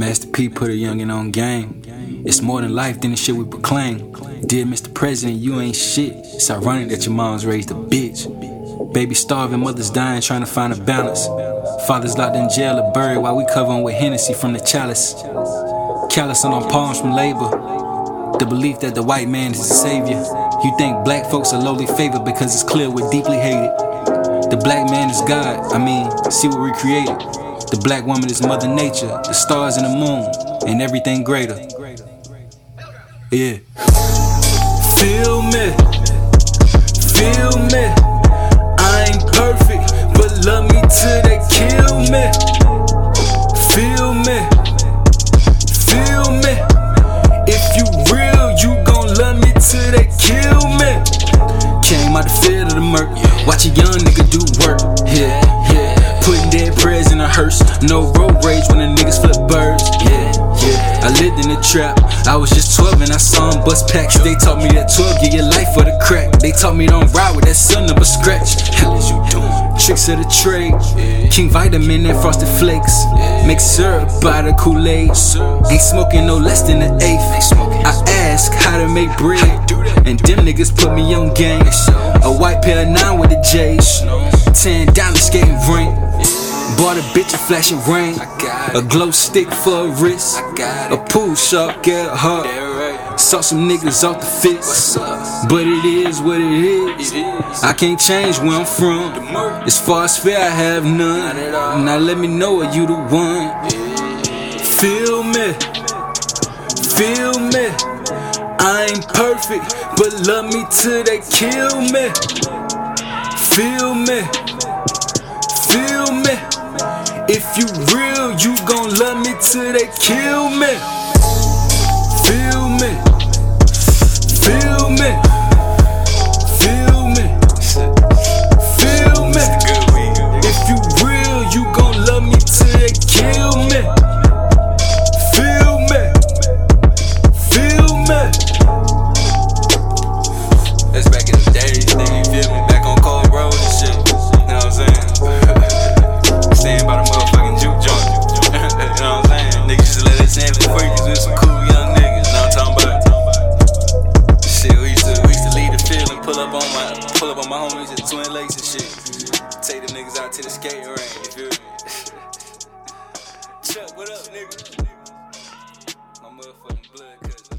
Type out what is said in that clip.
Master P put a youngin' on game. It's more than life than the shit we proclaim. Dear Mr. President, you ain't shit. It's ironic that your mom's raised a bitch. Baby starving, mothers dying, trying to find a balance. Fathers locked in jail or buried while we covering with Hennessy from the chalice. Callous on palms from labor. The belief that the white man is the savior. You think black folks are lowly favored because it's clear we're deeply hated. The black man is God, I mean, see what we created. The black woman is Mother Nature, the stars and the moon, and everything greater. Yeah. Feel me, feel me. I ain't perfect, but love me till they kill me. Feel me, feel me. If you real, you gon' love me till they kill me. Came out the field of the murk, watch a young nigga do work. No road rage when the niggas flip birds. Yeah, yeah. I lived in the trap. I was just 12 and I saw them bust packs. They taught me that 12 get your life for the crack. They taught me don't ride with that son of a scratch. Hell is you doing? Tricks of the trade. King Vitaman and Frosted Flakes. Make syrup by the Kool-Aid. Ain't smoking no less than the eighth. I ask how to make bread. And them niggas put me on game. A white pair of nine with the J's. Ten dollars skating ring. Bought a bitch a flashing ring. A glow stick for a wrist. A pool shark get a heart. Saw some niggas off the fence. But it is what it is. I can't change where I'm from. As far as fear, I have none. Now let me know are you the one. Feel me. Feel me. I ain't perfect, but love me till they kill me. Feel me. If you real, you gon' love me till they kill me. Feel me. Feel Lakes and shit. Take them niggas out to the skate range, you feel me? Chuck, what up, nigga? My motherfucking blood.